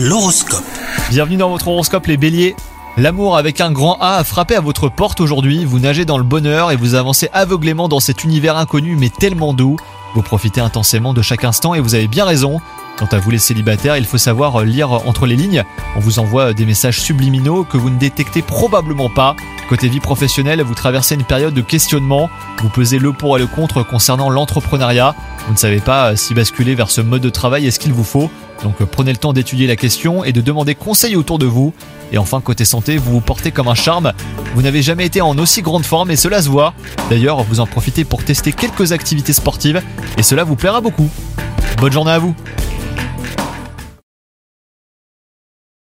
L'horoscope. Bienvenue dans votre horoscope les béliers. L'amour avec un grand A a frappé à votre porte aujourd'hui, vous nagez dans le bonheur et vous avancez aveuglément dans cet univers inconnu mais tellement doux. Vous profitez intensément de chaque instant et vous avez bien raison. Quant à vous les célibataires, il faut savoir lire entre les lignes. On vous envoie des messages subliminaux que vous ne détectez probablement pas. Côté vie professionnelle, vous traversez une période de questionnement. Vous pesez le pour et le contre concernant l'entrepreneuriat. Vous ne savez pas si basculer vers ce mode de travail est ce qu'il vous faut. Donc prenez le temps d'étudier la question et de demander conseil autour de vous. Et enfin, côté santé, vous vous portez comme un charme. Vous n'avez jamais été en aussi grande forme et cela se voit. D'ailleurs, vous en profitez pour tester quelques activités sportives et cela vous plaira beaucoup. Bonne journée à vous